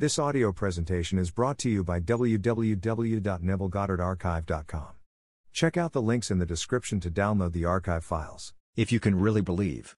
This audio presentation is brought to you by www.nevillegoddardarchive.com. Check out the links in the description to download the archive files. if you can really believe.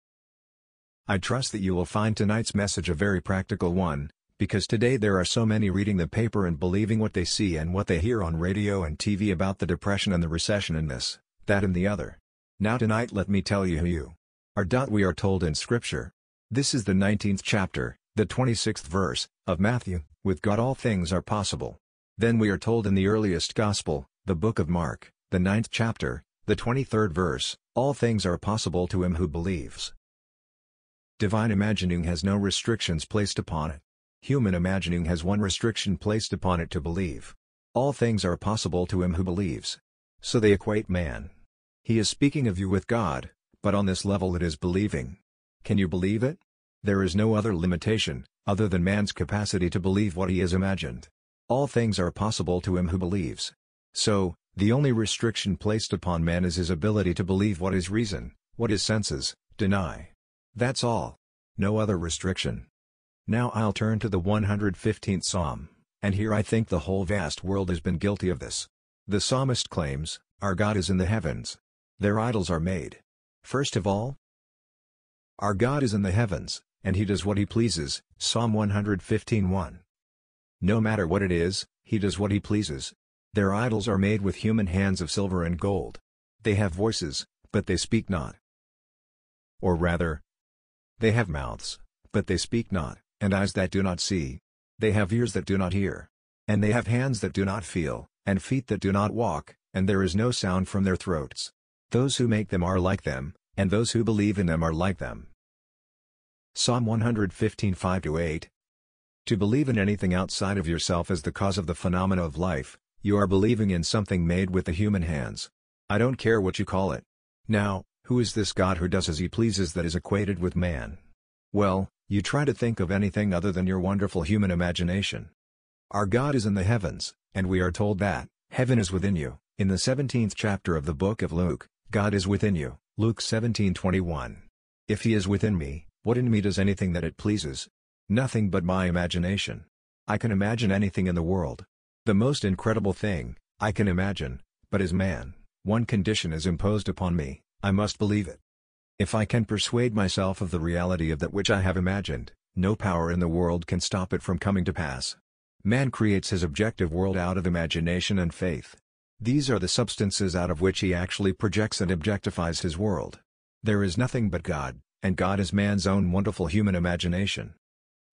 I trust that you will find tonight's message a very practical one, because today there are so many reading the paper and believing what they see and what they hear on radio and TV about the depression and the recession and this, that and the other. Now tonight let me tell you who you are. We are told in Scripture. This is the 19th chapter, the 26th verse, of Matthew, with God all things are possible. Then we are told in the earliest Gospel, the book of Mark, the 9th chapter, the 23rd verse, all things are possible to him who believes. Divine imagining has no restrictions placed upon it. Human imagining has one restriction placed upon it to believe. All things are possible to him who believes. So they equate man. He is speaking of you with God, but on this level it is believing. Can you believe it? There is no other limitation, other than man's capacity to believe what he has imagined. All things are possible to him who believes. So, the only restriction placed upon man is his ability to believe what his reason, what his senses, deny. That's all. No other restriction. Now I'll turn to the 115th Psalm, and here I think the whole vast world has been guilty of this. The psalmist claims, Our God is in the heavens. Their idols are made. First of all, Our God is in the heavens, and he does what he pleases, Psalm 115:1. No matter what it is, he does what he pleases. Their idols are made with human hands of silver and gold. They have voices, but they speak not. Or rather, they have mouths, but they speak not, and eyes that do not see. They have ears that do not hear. And they have hands that do not feel, and feet that do not walk, and there is no sound from their throats. Those who make them are like them, and those who believe in them are like them. Psalm 115 5-8 To believe in anything outside of yourself as the cause of the phenomena of life, you are believing in something made with the human hands. I don't care what you call it. Now, who is this God who does as he pleases that is equated with man? Well, you try to think of anything other than your wonderful human imagination. Our God is in the heavens, and we are told that, heaven is within you. In the 17th chapter of the book of Luke, God is within you, Luke 17:21. If he is within me, what in me does anything that it pleases? Nothing but my imagination. I can imagine anything in the world. The most incredible thing, I can imagine, but as man, one condition is imposed upon me, I must believe it. If I can persuade myself of the reality of that which I have imagined, no power in the world can stop it from coming to pass. Man creates his objective world out of imagination and faith. These are the substances out of which he actually projects and objectifies his world. There is nothing but God, and God is man's own wonderful human imagination.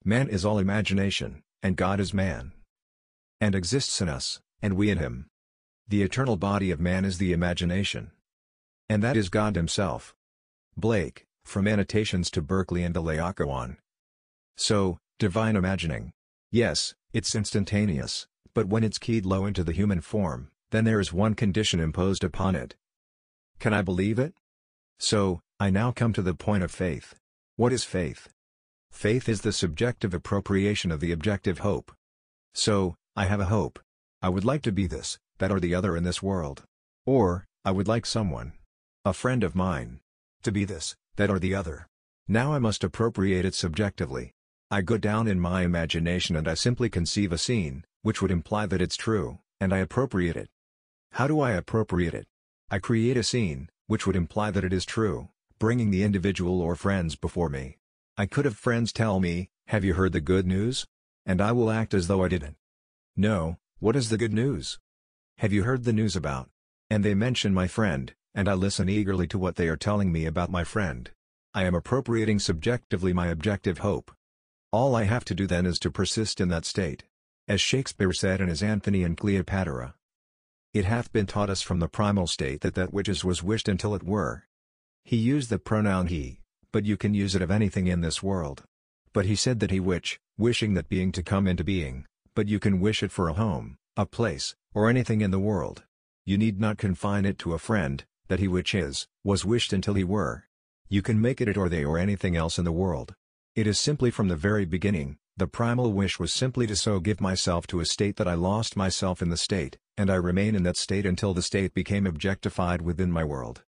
Man is all imagination, and God is man. And exists in us, and we in him. The eternal body of man is the imagination. And that is God himself. Blake, From Annotations to Berkeley and the Laocoon. So, divine imagining. Yes, it's instantaneous, but when it's keyed low into the human form, then there is one condition imposed upon it. Can I believe it? So, I now come to the point of faith. What is faith? Faith is the subjective appropriation of the objective hope. So, I have a hope. I would like to be this, that or the other in this world. Or, I would like someone. A friend of mine. To be this, that or the other. Now I must appropriate it subjectively. I go down in my imagination and I simply conceive a scene, which would imply that it's true, and I appropriate it. How do I appropriate it? I create a scene, which would imply that it is true, bringing the individual or friends before me. I could have friends tell me, have you heard the good news? And I will act as though I didn't. No, what is the good news? Have you heard the news about? And they mention my friend, and I listen eagerly to what they are telling me about my friend. I am appropriating subjectively my objective hope. All I have to do then is to persist in that state. As Shakespeare said in his Antony and Cleopatra. It hath been taught us from the primal state that that which is was wished until it were. He used the pronoun he, but you can use it of anything in this world. But he said that he which, wishing that being to come into being, but you can wish it for a home, a place, or anything in the world. You need not confine it to a friend, that he which is, was wished until he were. You can make it it or they or anything else in the world. It is simply from the very beginning, the primal wish was simply to so give myself to a state that I lost myself in the state, and I remain in that state until the state became objectified within my world.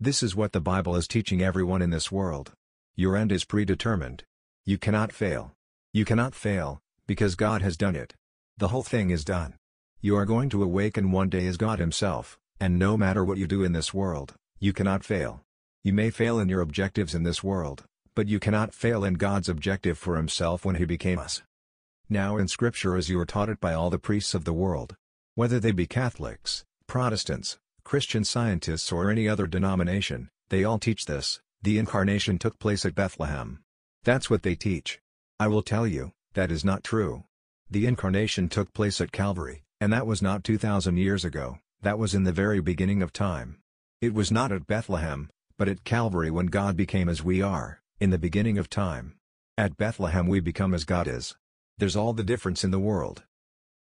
This is what the Bible is teaching everyone in this world. Your end is predetermined. You cannot fail. You cannot fail, Because God has done it. The whole thing is done. You are going to awaken one day as God Himself, and no matter what you do in this world, you cannot fail. You may fail in your objectives in this world, but you cannot fail in God's objective for Himself when He became us. Now in Scripture as you are taught it by all the priests of the world. Whether they be Catholics, Protestants, Christian scientists or any other denomination, they all teach this, the incarnation took place at Bethlehem. That's what they teach. I will tell you, that is not true. The incarnation took place at Calvary, and that was not 2,000 years ago, that was in the very beginning of time. It was not at Bethlehem, but at Calvary when God became as we are, in the beginning of time. At Bethlehem we become as God is. There's all the difference in the world.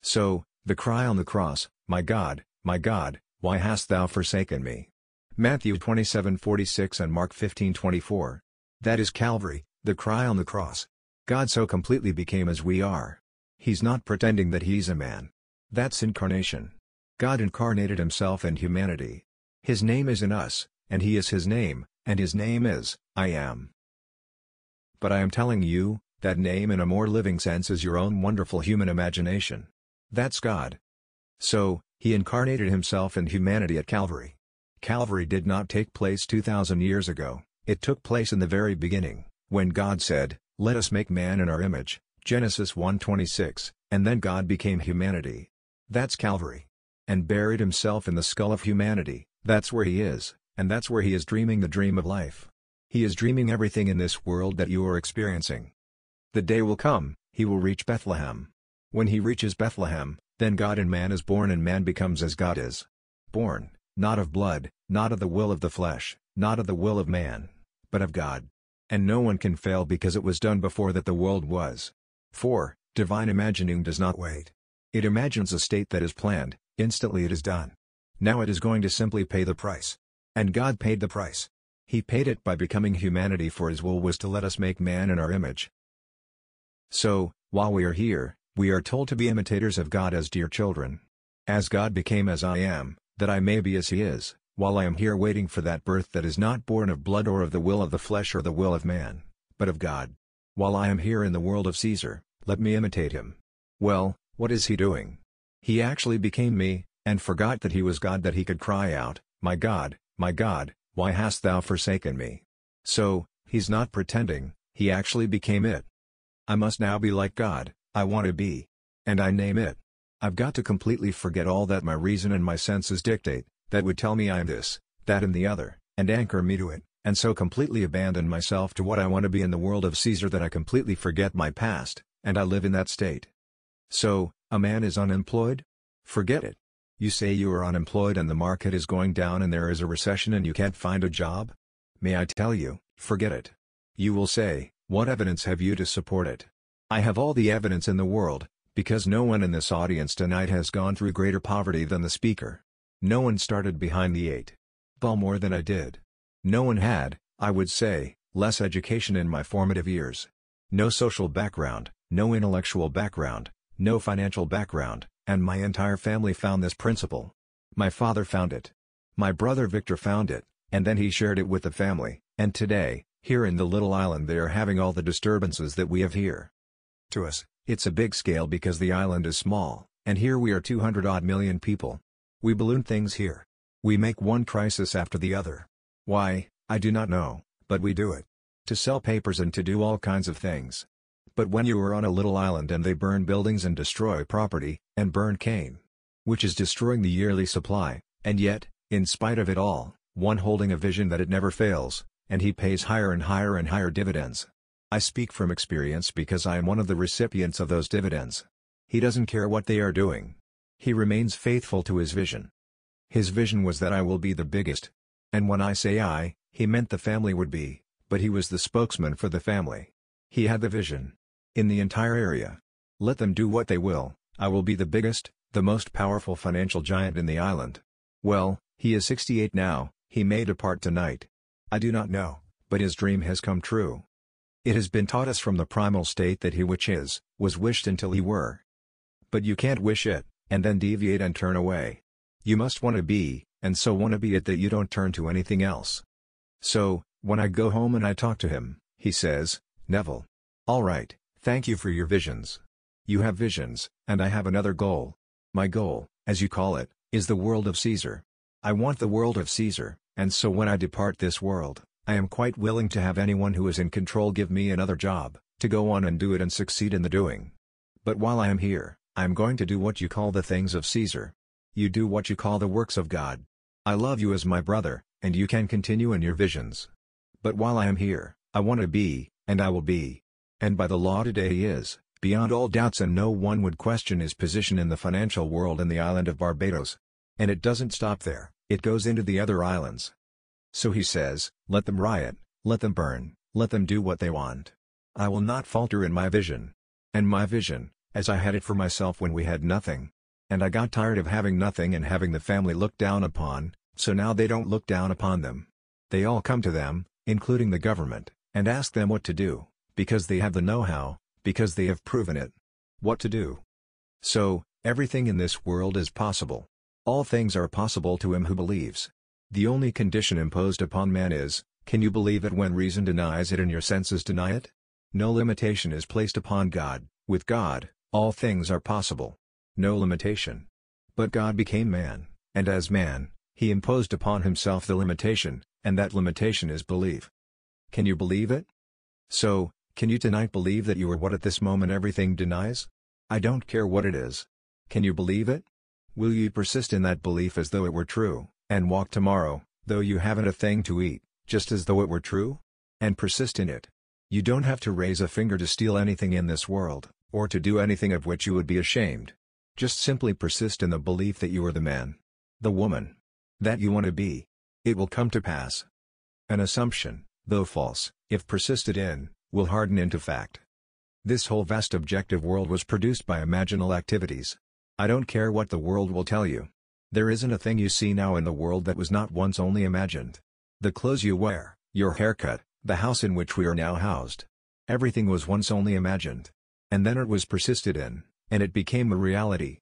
So, the cry on the cross, My God, my God, why hast thou forsaken me? Matthew 27:46 and Mark 15:24. That is Calvary, the cry on the cross. God so completely became as we are. He's not pretending that he's a man. That's incarnation. God incarnated himself in humanity. His name is in us, and he is his name, and his name is, I am. But I am telling you, that name in a more living sense is your own wonderful human imagination. That's God. So, he incarnated himself in humanity at Calvary. Calvary did not take place 2,000 years ago, it took place in the very beginning, when God said, Let us make man in our image, Genesis 1:26, and then God became humanity. That's Calvary. And buried himself in the skull of humanity, that's where he is, and that's where he is dreaming the dream of life. He is dreaming everything in this world that you are experiencing. The day will come, he will reach Bethlehem. When he reaches Bethlehem, then God in man is born and man becomes as God is. Born, not of blood, not of the will of the flesh, not of the will of man, but of God. And no one can fail because it was done before that the world was. 4. Divine imagining does not wait. It imagines a state that is planned, instantly it is done. Now it is going to simply pay the price. And God paid the price. He paid it by becoming humanity for his will was to let us make man in our image, so, while we are here, we are told to be imitators of God as dear children. As God became as I am, that I may be as he is, while I am here waiting for that birth that is not born of blood or of the will of the flesh or the will of man, but of God. While I am here in the world of Caesar, let me imitate him. Well, what is he doing? He actually became me, and forgot that he was God that he could cry out, My God, my God, why hast thou forsaken me? So, he's not pretending, he actually became it. I must now be like God, I want to be. And I name it. I've got to completely forget all that my reason and my senses dictate, that would tell me I am this, that and the other, and anchor me to it, and so completely abandon myself to what I want to be in the world of Caesar that I completely forget my past, and I live in that state. So, a man is unemployed? Forget it. You say you are unemployed and the market is going down and there is a recession and you can't find a job? May I tell you, forget it. You will say, what evidence have you to support it? I have all the evidence in the world, because no one in this audience tonight has gone through greater poverty than the speaker. No one started behind the eight ball more than I did. No one had, I would say, less education in my formative years. No social background, no intellectual background, no financial background, and my entire family found this principle. My father found it. My brother Victor found it, and then he shared it with the family, and today, here in the little island they are having all the disturbances that we have here. To us, it's a big scale because the island is small, and here we are 200 odd million people. We balloon things here. We make one crisis after the other. Why, I do not know, but we do it. To sell papers and to do all kinds of things. But when you are on a little island and they burn buildings and destroy property, and burn cane. Which is destroying the yearly supply, and yet, in spite of it all, one holding a vision that it never fails, and he pays higher and higher and higher dividends. I speak from experience because I am one of the recipients of those dividends. He doesn't care what they are doing. He remains faithful to his vision. His vision was that I will be the biggest. And when I say I, he meant the family would be, but he was the spokesman for the family. He had the vision. In the entire area. Let them do what they will, I will be the biggest, the most powerful financial giant in the island. Well, he is 68 now, he may depart tonight. I do not know, but his dream has come true. It has been taught us from the primal state that he which is, was wished until he were. But you can't wish it, and then deviate and turn away. You must want to be, and so want to be it that you don't turn to anything else. So, when I go home and I talk to him, he says, Neville. All right, thank you for your visions. You have visions, and I have another goal. My goal, as you call it, is the world of Caesar. I want the world of Caesar, and so when I depart this world, I am quite willing to have anyone who is in control give me another job, to go on and do it and succeed in the doing. But while I am here, I am going to do what you call the things of Caesar. You do what you call the works of God. I love you as my brother, and you can continue in your visions. But while I am here, I want to be, and I will be. And by the law today he is, beyond all doubts and no one would question his position in the financial world in the island of Barbados. And it doesn't stop there, it goes into the other islands. So he says, let them riot, let them burn, let them do what they want. I will not falter in my vision. And my vision, as I had it for myself when we had nothing. And I got tired of having nothing and having the family looked down upon, so now they don't look down upon them. They all come to them, including the government, and ask them what to do, because they have the know-how, because they have proven it. What to do. So, everything in this world is possible. All things are possible to him who believes. The only condition imposed upon man is, can you believe it when reason denies it and your senses deny it? No limitation is placed upon God, with God, all things are possible. No limitation. But God became man, and as man, he imposed upon himself the limitation, and that limitation is belief. Can you believe it? So, can you tonight believe that you are what at this moment everything denies? I don't care what it is. Can you believe it? Will you persist in that belief as though it were true? And walk tomorrow, though you haven't a thing to eat, just as though it were true? And persist in it. You don't have to raise a finger to steal anything in this world, or to do anything of which you would be ashamed. Just simply persist in the belief that you are the man, the woman, that you want to be. It will come to pass. An assumption, though false, if persisted in, will harden into fact. This whole vast objective world was produced by imaginal activities. I don't care what the world will tell you. There isn't a thing you see now in the world that was not once only imagined. The clothes you wear, your haircut, the house in which we are now housed. Everything was once only imagined. And then it was persisted in, and it became a reality.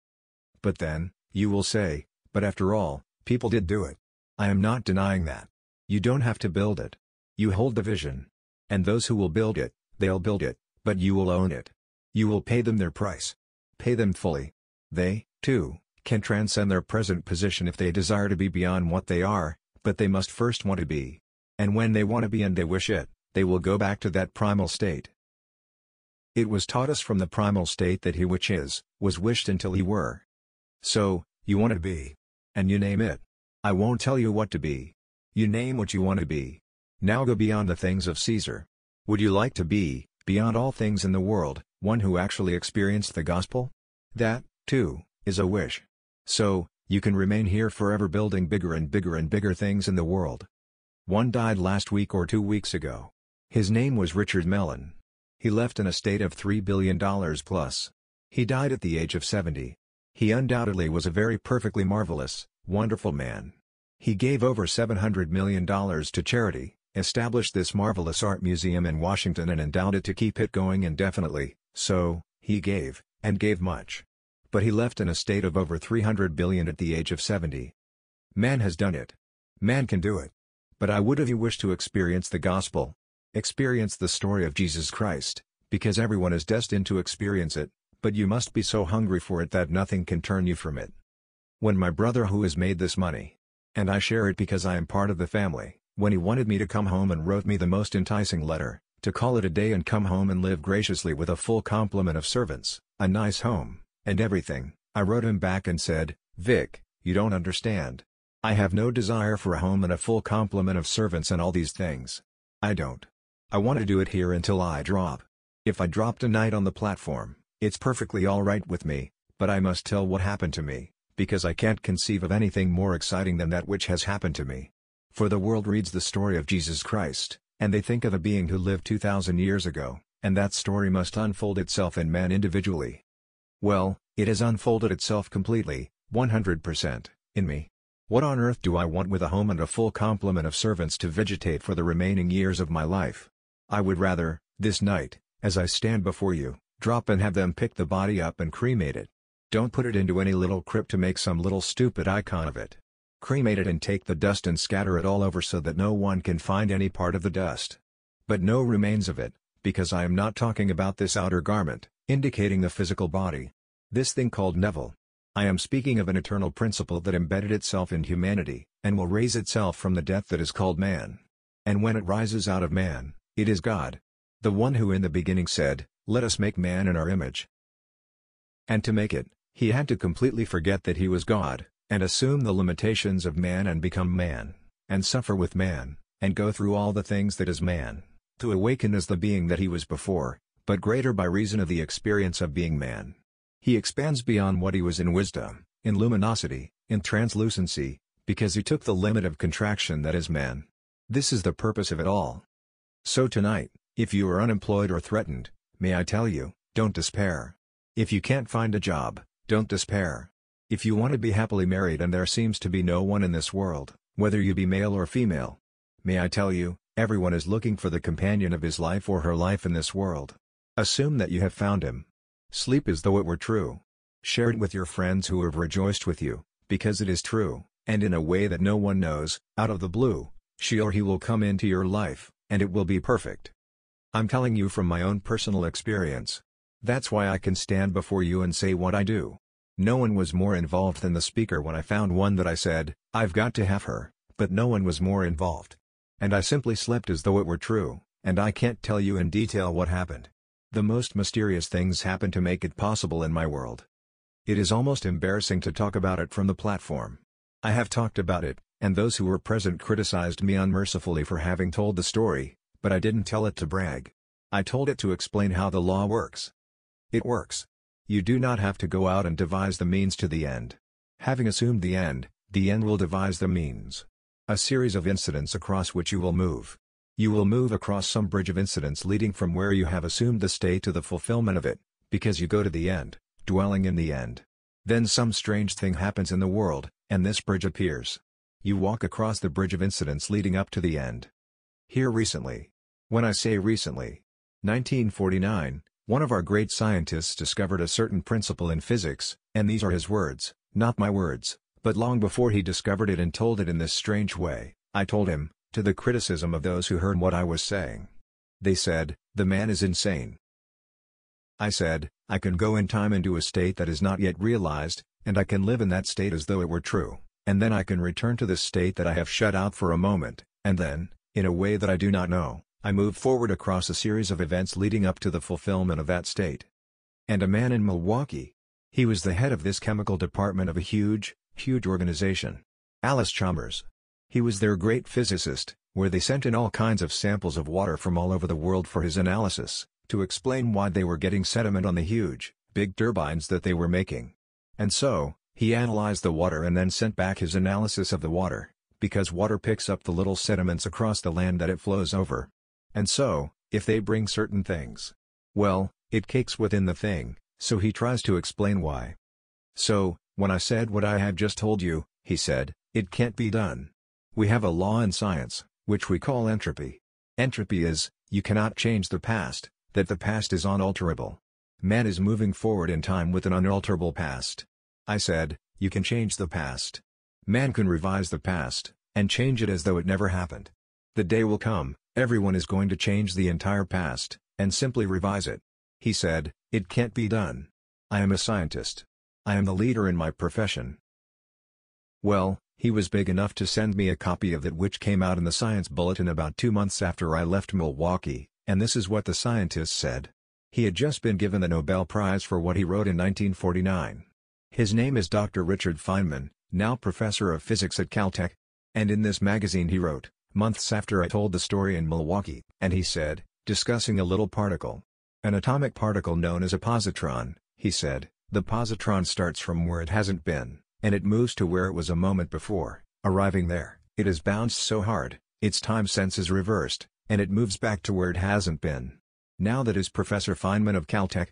But then, you will say, but after all, people did do it. I am not denying that. You don't have to build it. You hold the vision. And those who will build it, they'll build it, but you will own it. You will pay them their price. Pay them fully. They, too, can transcend their present position if they desire to be beyond what they are, but they must first want to be. And when they want to be and they wish it, they will go back to that primal state. It was taught us from the primal state that he which is, was wished until he were. So, you want to be. And you name it. I won't tell you what to be. You name what you want to be. Now go beyond the things of Caesar. Would you like to be, beyond all things in the world, one who actually experienced the gospel? That, too, is a wish. So, you can remain here forever building bigger and bigger and bigger things in the world. One died last week or two weeks ago. His name was Richard Mellon. He left an estate of $3 billion plus. He died at the age of 70. He undoubtedly was a very perfectly marvelous, wonderful man. He gave over $700 million to charity, established this marvelous art museum in Washington and endowed it to keep it going indefinitely, so, he gave, and gave much but he left an estate of over 300 billion at the age of 70. Man has done it. Man can do it. But I would have you wish to experience the gospel. Experience the story of Jesus Christ, because everyone is destined to experience it, but you must be so hungry for it that nothing can turn you from it. When my brother who has made this money, and I share it because I am part of the family, when he wanted me to come home and wrote me the most enticing letter, to call it a day and come home and live graciously with a full complement of servants, a nice home, and everything, I wrote him back and said, Vic, you don't understand. I have no desire for a home and a full complement of servants and all these things. I don't. I want to do it here until I drop. If I drop tonight on the platform, it's perfectly alright with me, but I must tell what happened to me, because I can't conceive of anything more exciting than that which has happened to me. For the world reads the story of Jesus Christ, and they think of a being who lived 2,000 years ago, and that story must unfold itself in man individually. Well, it has unfolded itself completely, 100%, in me. What on earth do I want with a home and a full complement of servants to vegetate for the remaining years of my life? I would rather, this night, as I stand before you, drop and have them pick the body up and cremate it. Don't put it into any little crypt to make some little stupid icon of it. Cremate it and take the dust and scatter it all over so that no one can find any part of the dust. But no remains of it, because I am not talking about this outer garment, indicating the physical body. This thing called Neville. I am speaking of an eternal principle that embedded itself in humanity, and will raise itself from the death that is called man. And when it rises out of man, it is God. The one who in the beginning said, Let us make man in our image. And to make it, he had to completely forget that he was God, and assume the limitations of man and become man, and suffer with man, and go through all the things that is man, to awaken as the being that he was before, but greater by reason of the experience of being man. He expands beyond what he was in wisdom, in luminosity, in translucency, because he took the limit of contraction that is man. This is the purpose of it all. So tonight, if you are unemployed or threatened, may I tell you, don't despair. If you can't find a job, don't despair. If you want to be happily married and there seems to be no one in this world, whether you be male or female, may I tell you, everyone is looking for the companion of his life or her life in this world. Assume that you have found him. Sleep as though it were true. Share it with your friends who have rejoiced with you, because it is true, and in a way that no one knows, out of the blue, she or he will come into your life, and it will be perfect. I'm telling you from my own personal experience. That's why I can stand before you and say what I do. No one was more involved than the speaker when I found one that I said, I've got to have her, but no one was more involved. And I simply slept as though it were true, and I can't tell you in detail what happened. The most mysterious things happen to make it possible in my world. It is almost embarrassing to talk about it from the platform. I have talked about it, and those who were present criticized me unmercifully for having told the story, but I didn't tell it to brag. I told it to explain how the law works. It works. You do not have to go out and devise the means to the end. Having assumed the end, the end will devise the means. A series of incidents across which you will move. You will move across some bridge of incidents leading from where you have assumed the state to the fulfillment of it, because you go to the end, dwelling in the end. Then some strange thing happens in the world, and this bridge appears. You walk across the bridge of incidents leading up to the end. Here recently. When I say recently, 1949, one of our great scientists discovered a certain principle in physics, and these are his words, not my words, but long before he discovered it and told it in this strange way, I told him, to the criticism of those who heard what I was saying. They said, the man is insane. I said, I can go in time into a state that is not yet realized, and I can live in that state as though it were true, and then I can return to this state that I have shut out for a moment, and then, in a way that I do not know, I move forward across a series of events leading up to the fulfillment of that state. And a man in Milwaukee. He was the head of this chemical department of a huge, huge organization. Allis-Chalmers. He was their great physicist, where they sent in all kinds of samples of water from all over the world for his analysis, to explain why they were getting sediment on the huge, big turbines that they were making. And so, he analyzed the water and then sent back his analysis of the water, because water picks up the little sediments across the land that it flows over. And so, if they bring certain things, well, it cakes within the thing, so he tries to explain why. So, when I said what I have just told you, he said, it can't be done. We have a law in science, which we call entropy. Entropy is, you cannot change the past, that the past is unalterable. Man is moving forward in time with an unalterable past. I said, you can change the past. Man can revise the past, and change it as though it never happened. The day will come, everyone is going to change the entire past, and simply revise it. He said, it can't be done. I am a scientist. I am the leader in my profession. Well, he was big enough to send me a copy of that which came out in the Science Bulletin about two months after I left Milwaukee, and this is what the scientist said. He had just been given the Nobel Prize for what he wrote in 1949. His name is Dr. Richard Feynman, now professor of physics at Caltech. And in this magazine he wrote, months after I told the story in Milwaukee, and he said, discussing a little particle. An atomic particle known as a positron, he said, the positron starts from where it hasn't been and it moves to where it was a moment before, arriving there, it has bounced so hard, its time sense is reversed, and it moves back to where it hasn't been. Now that is Professor Feynman of Caltech.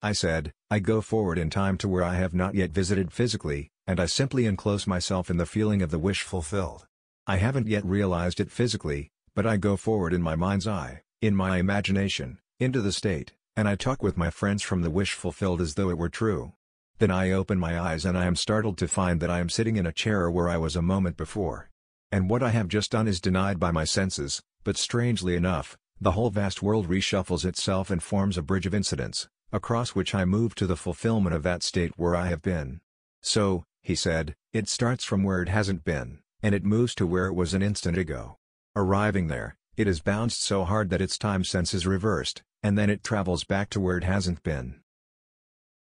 I said, I go forward in time to where I have not yet visited physically, and I simply enclose myself in the feeling of the wish fulfilled. I haven't yet realized it physically, but I go forward in my mind's eye, in my imagination, into the state, and I talk with my friends from the wish fulfilled as though it were true. Then I open my eyes and I am startled to find that I am sitting in a chair where I was a moment before. And what I have just done is denied by my senses, but strangely enough, the whole vast world reshuffles itself and forms a bridge of incidents, across which I move to the fulfillment of that state where I have been. So, he said, it starts from where it hasn't been, and it moves to where it was an instant ago. Arriving there, it has bounced so hard that its time sense is reversed, and then it travels back to where it hasn't been.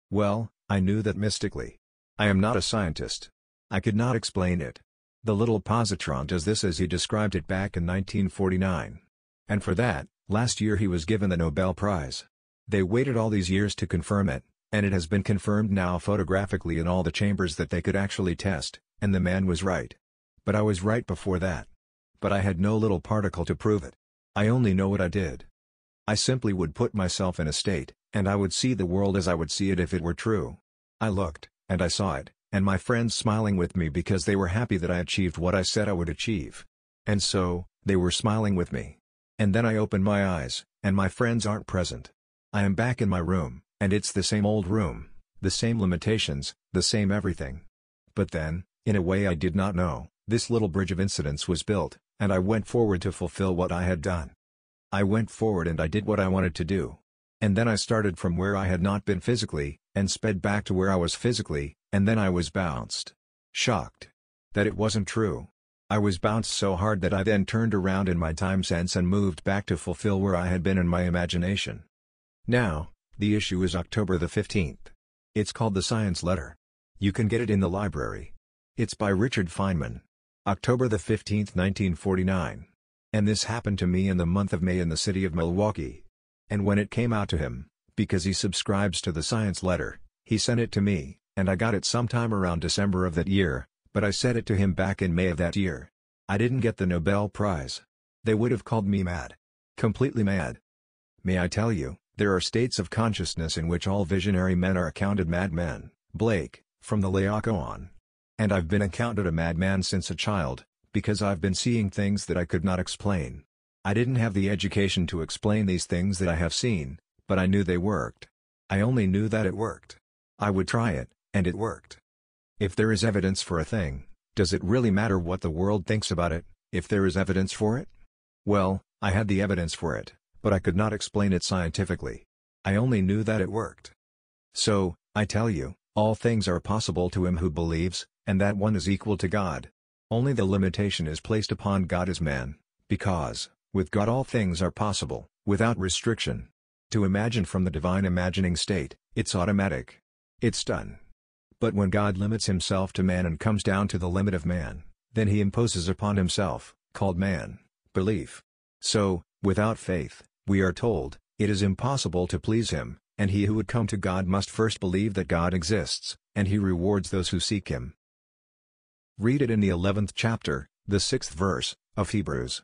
Well, I knew that mystically. I am not a scientist. I could not explain it. The little positron does this as he described it back in 1949. And for that, last year he was given the Nobel Prize. They waited all these years to confirm it, and it has been confirmed now photographically in all the chambers that they could actually test, and the man was right. But I was right before that. But I had no little particle to prove it. I only know what I did. I simply would put myself in a state, and I would see the world as I would see it if it were true. I looked, and I saw it, and my friends smiling with me because they were happy that I achieved what I said I would achieve. And so, they were smiling with me. And then I opened my eyes, and my friends aren't present. I am back in my room, and it's the same old room, the same limitations, the same everything. But then, in a way I did not know, this little bridge of incidents was built, and I went forward to fulfill what I had done. I went forward and I did what I wanted to do. And then I started from where I had not been physically, and sped back to where I was physically, and then I was bounced. Shocked. That it wasn't true. I was bounced so hard that I then turned around in my time sense and moved back to fulfill where I had been in my imagination. Now, the issue is October the 15th. It's called The Science Letter. You can get it in the library. It's by Richard Feynman. October the 15th 1949. And this happened to me in the month of May in the city of Milwaukee. And when it came out to him, because he subscribes to the Science Letter, he sent it to me, and I got it sometime around December of that year, but I sent it to him back in May of that year. I didn't get the Nobel Prize. They would have called me mad. Completely mad. May I tell you, there are states of consciousness in which all visionary men are accounted madmen, Blake, from the Laocoon on. And I've been accounted a madman since a child, because I've been seeing things that I could not explain. I didn't have the education to explain these things that I have seen, but I knew they worked. I only knew that it worked. I would try it, and it worked. If there is evidence for a thing, does it really matter what the world thinks about it, if there is evidence for it? Well, I had the evidence for it, but I could not explain it scientifically. I only knew that it worked. So, I tell you, all things are possible to him who believes, and that one is equal to God. Only the limitation is placed upon God as man, because, with God all things are possible, without restriction. To imagine from the divine imagining state, it's automatic. It's done. But when God limits himself to man and comes down to the limit of man, then he imposes upon himself, called man, belief. So, without faith, we are told, it is impossible to please him, and he who would come to God must first believe that God exists, and he rewards those who seek him. Read it in the 11th chapter, the 6th verse, of Hebrews.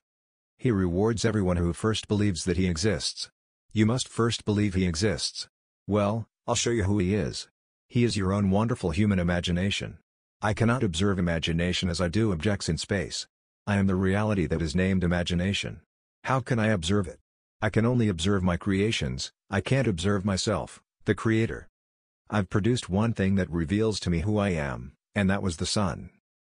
He rewards everyone who first believes that he exists. You must first believe he exists. Well, I'll show you who he is. He is your own wonderful human imagination. I cannot observe imagination as I do objects in space. I am the reality that is named imagination. How can I observe it? I can only observe my creations, I can't observe myself, the creator. I've produced one thing that reveals to me who I am, and that was the Son.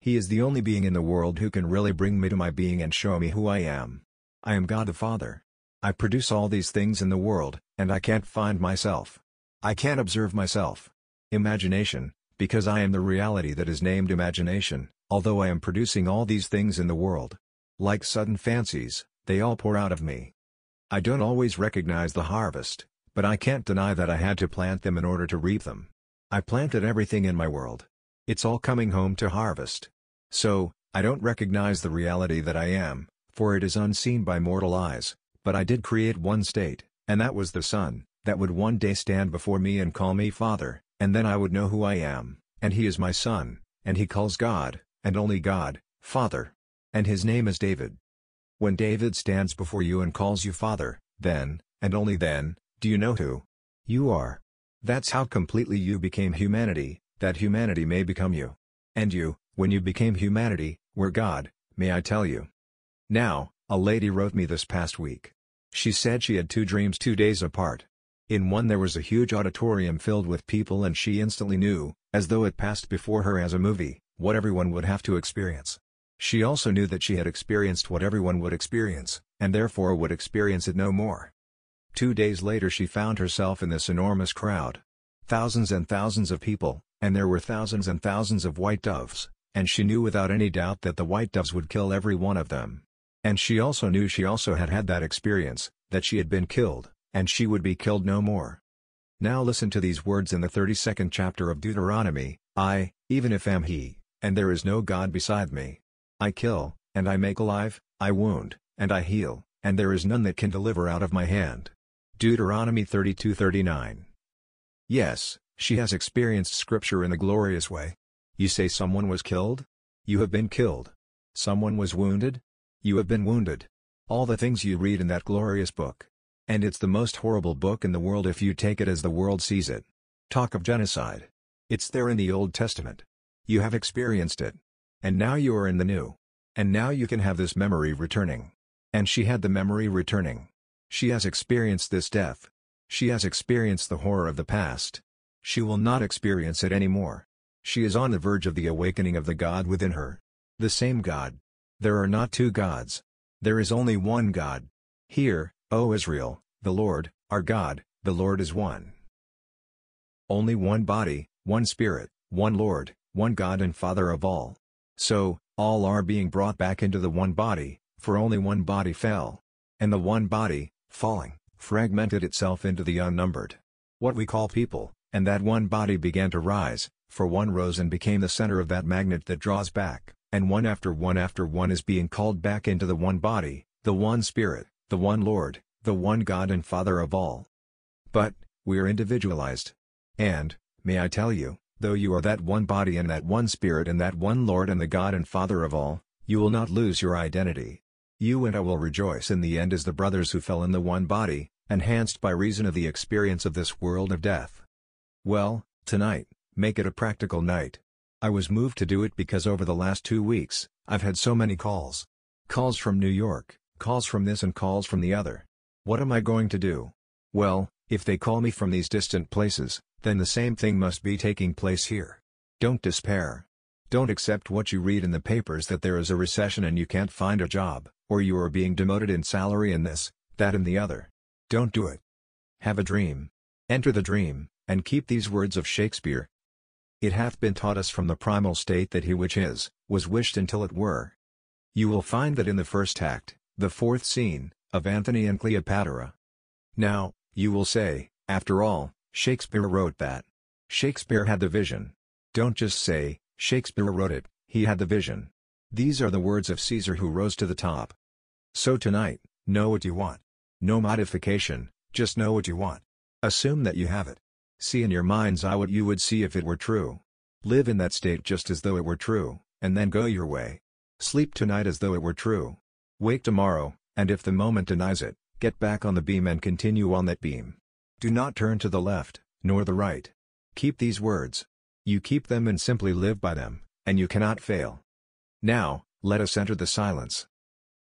He is the only being in the world who can really bring me to my being and show me who I am. I am God the Father. I produce all these things in the world, and I can't find myself. I can't observe myself. Imagination, because I am the reality that is named imagination, although I am producing all these things in the world. Like sudden fancies, they all pour out of me. I don't always recognize the harvest, but I can't deny that I had to plant them in order to reap them. I planted everything in my world. It's all coming home to harvest. So, I don't recognize the reality that I am, for it is unseen by mortal eyes, but I did create one state, and that was the Son, that would one day stand before me and call me Father, and then I would know who I am, and he is my Son, and he calls God, and only God, Father. And his name is David. When David stands before you and calls you Father, then, and only then, do you know who you are. That's how completely you became humanity, that humanity may become you. And you, when you became humanity, were God, may I tell you. Now, a lady wrote me this past week. She said she had two dreams two days apart. In one there was a huge auditorium filled with people and she instantly knew, as though it passed before her as a movie, what everyone would have to experience. She also knew that she had experienced what everyone would experience, and therefore would experience it no more. Two days later she found herself in this enormous crowd. Thousands and thousands of people, and there were thousands and thousands of white doves, and she knew without any doubt that the white doves would kill every one of them. And she also knew she also had had that experience, that she had been killed, and she would be killed no more. Now listen to these words in the 32nd chapter of Deuteronomy, I, even if am he, and there is no God beside me. I kill, and I make alive, I wound, and I heal, and there is none that can deliver out of my hand. Deuteronomy 32:39. Yes, she has experienced scripture in a glorious way. You say someone was killed? You have been killed. Someone was wounded? You have been wounded. All the things you read in that glorious book. And it's the most horrible book in the world if you take it as the world sees it. Talk of genocide. It's there in the Old Testament. You have experienced it. And now you are in the New. And now you can have this memory returning. And she had the memory returning. She has experienced this death. She has experienced the horror of the past. She will not experience it anymore. She is on the verge of the awakening of the God within her. The same God. There are not two gods. There is only one God. Hear, O Israel, the Lord, our God, the Lord is one. Only one body, one Spirit, one Lord, one God and Father of all. So, all are being brought back into the one body, for only one body fell. And the one body, falling, fragmented itself into the unnumbered. What we call people, and that one body began to rise, for one rose and became the center of that magnet that draws back, and one after one after one is being called back into the one body, the one Spirit, the one Lord, the one God and Father of all. But, we are individualized. And, may I tell you, though you are that one body and that one Spirit and that one Lord and the God and Father of all, you will not lose your identity. You and I will rejoice in the end as the brothers who fell in the one body, enhanced by reason of the experience of this world of death. Well, tonight, make it a practical night. I was moved to do it because over the last two weeks, I've had so many calls. Calls from New York, calls from this and calls from the other. What am I going to do? Well, if they call me from these distant places, then the same thing must be taking place here. Don't despair. Don't accept what you read in the papers that there is a recession and you can't find a job or you are being demoted in salary in this, that and the other. Don't do it. Have a dream. Enter the dream, and keep these words of Shakespeare. It hath been taught us from the primal state that he which is, was wished until it were. You will find that in the first act, the fourth scene, of Antony and Cleopatra. Now, you will say, after all, Shakespeare wrote that. Shakespeare had the vision. Don't just say, Shakespeare wrote it, he had the vision. These are the words of Caesar who rose to the top. So tonight, know what you want. No modification, just know what you want. Assume that you have it. See in your mind's eye what you would see if it were true. Live in that state just as though it were true, and then go your way. Sleep tonight as though it were true. Wake tomorrow, and if the moment denies it, get back on the beam and continue on that beam. Do not turn to the left, nor the right. Keep these words. You keep them and simply live by them, and you cannot fail. Now, let us enter the silence.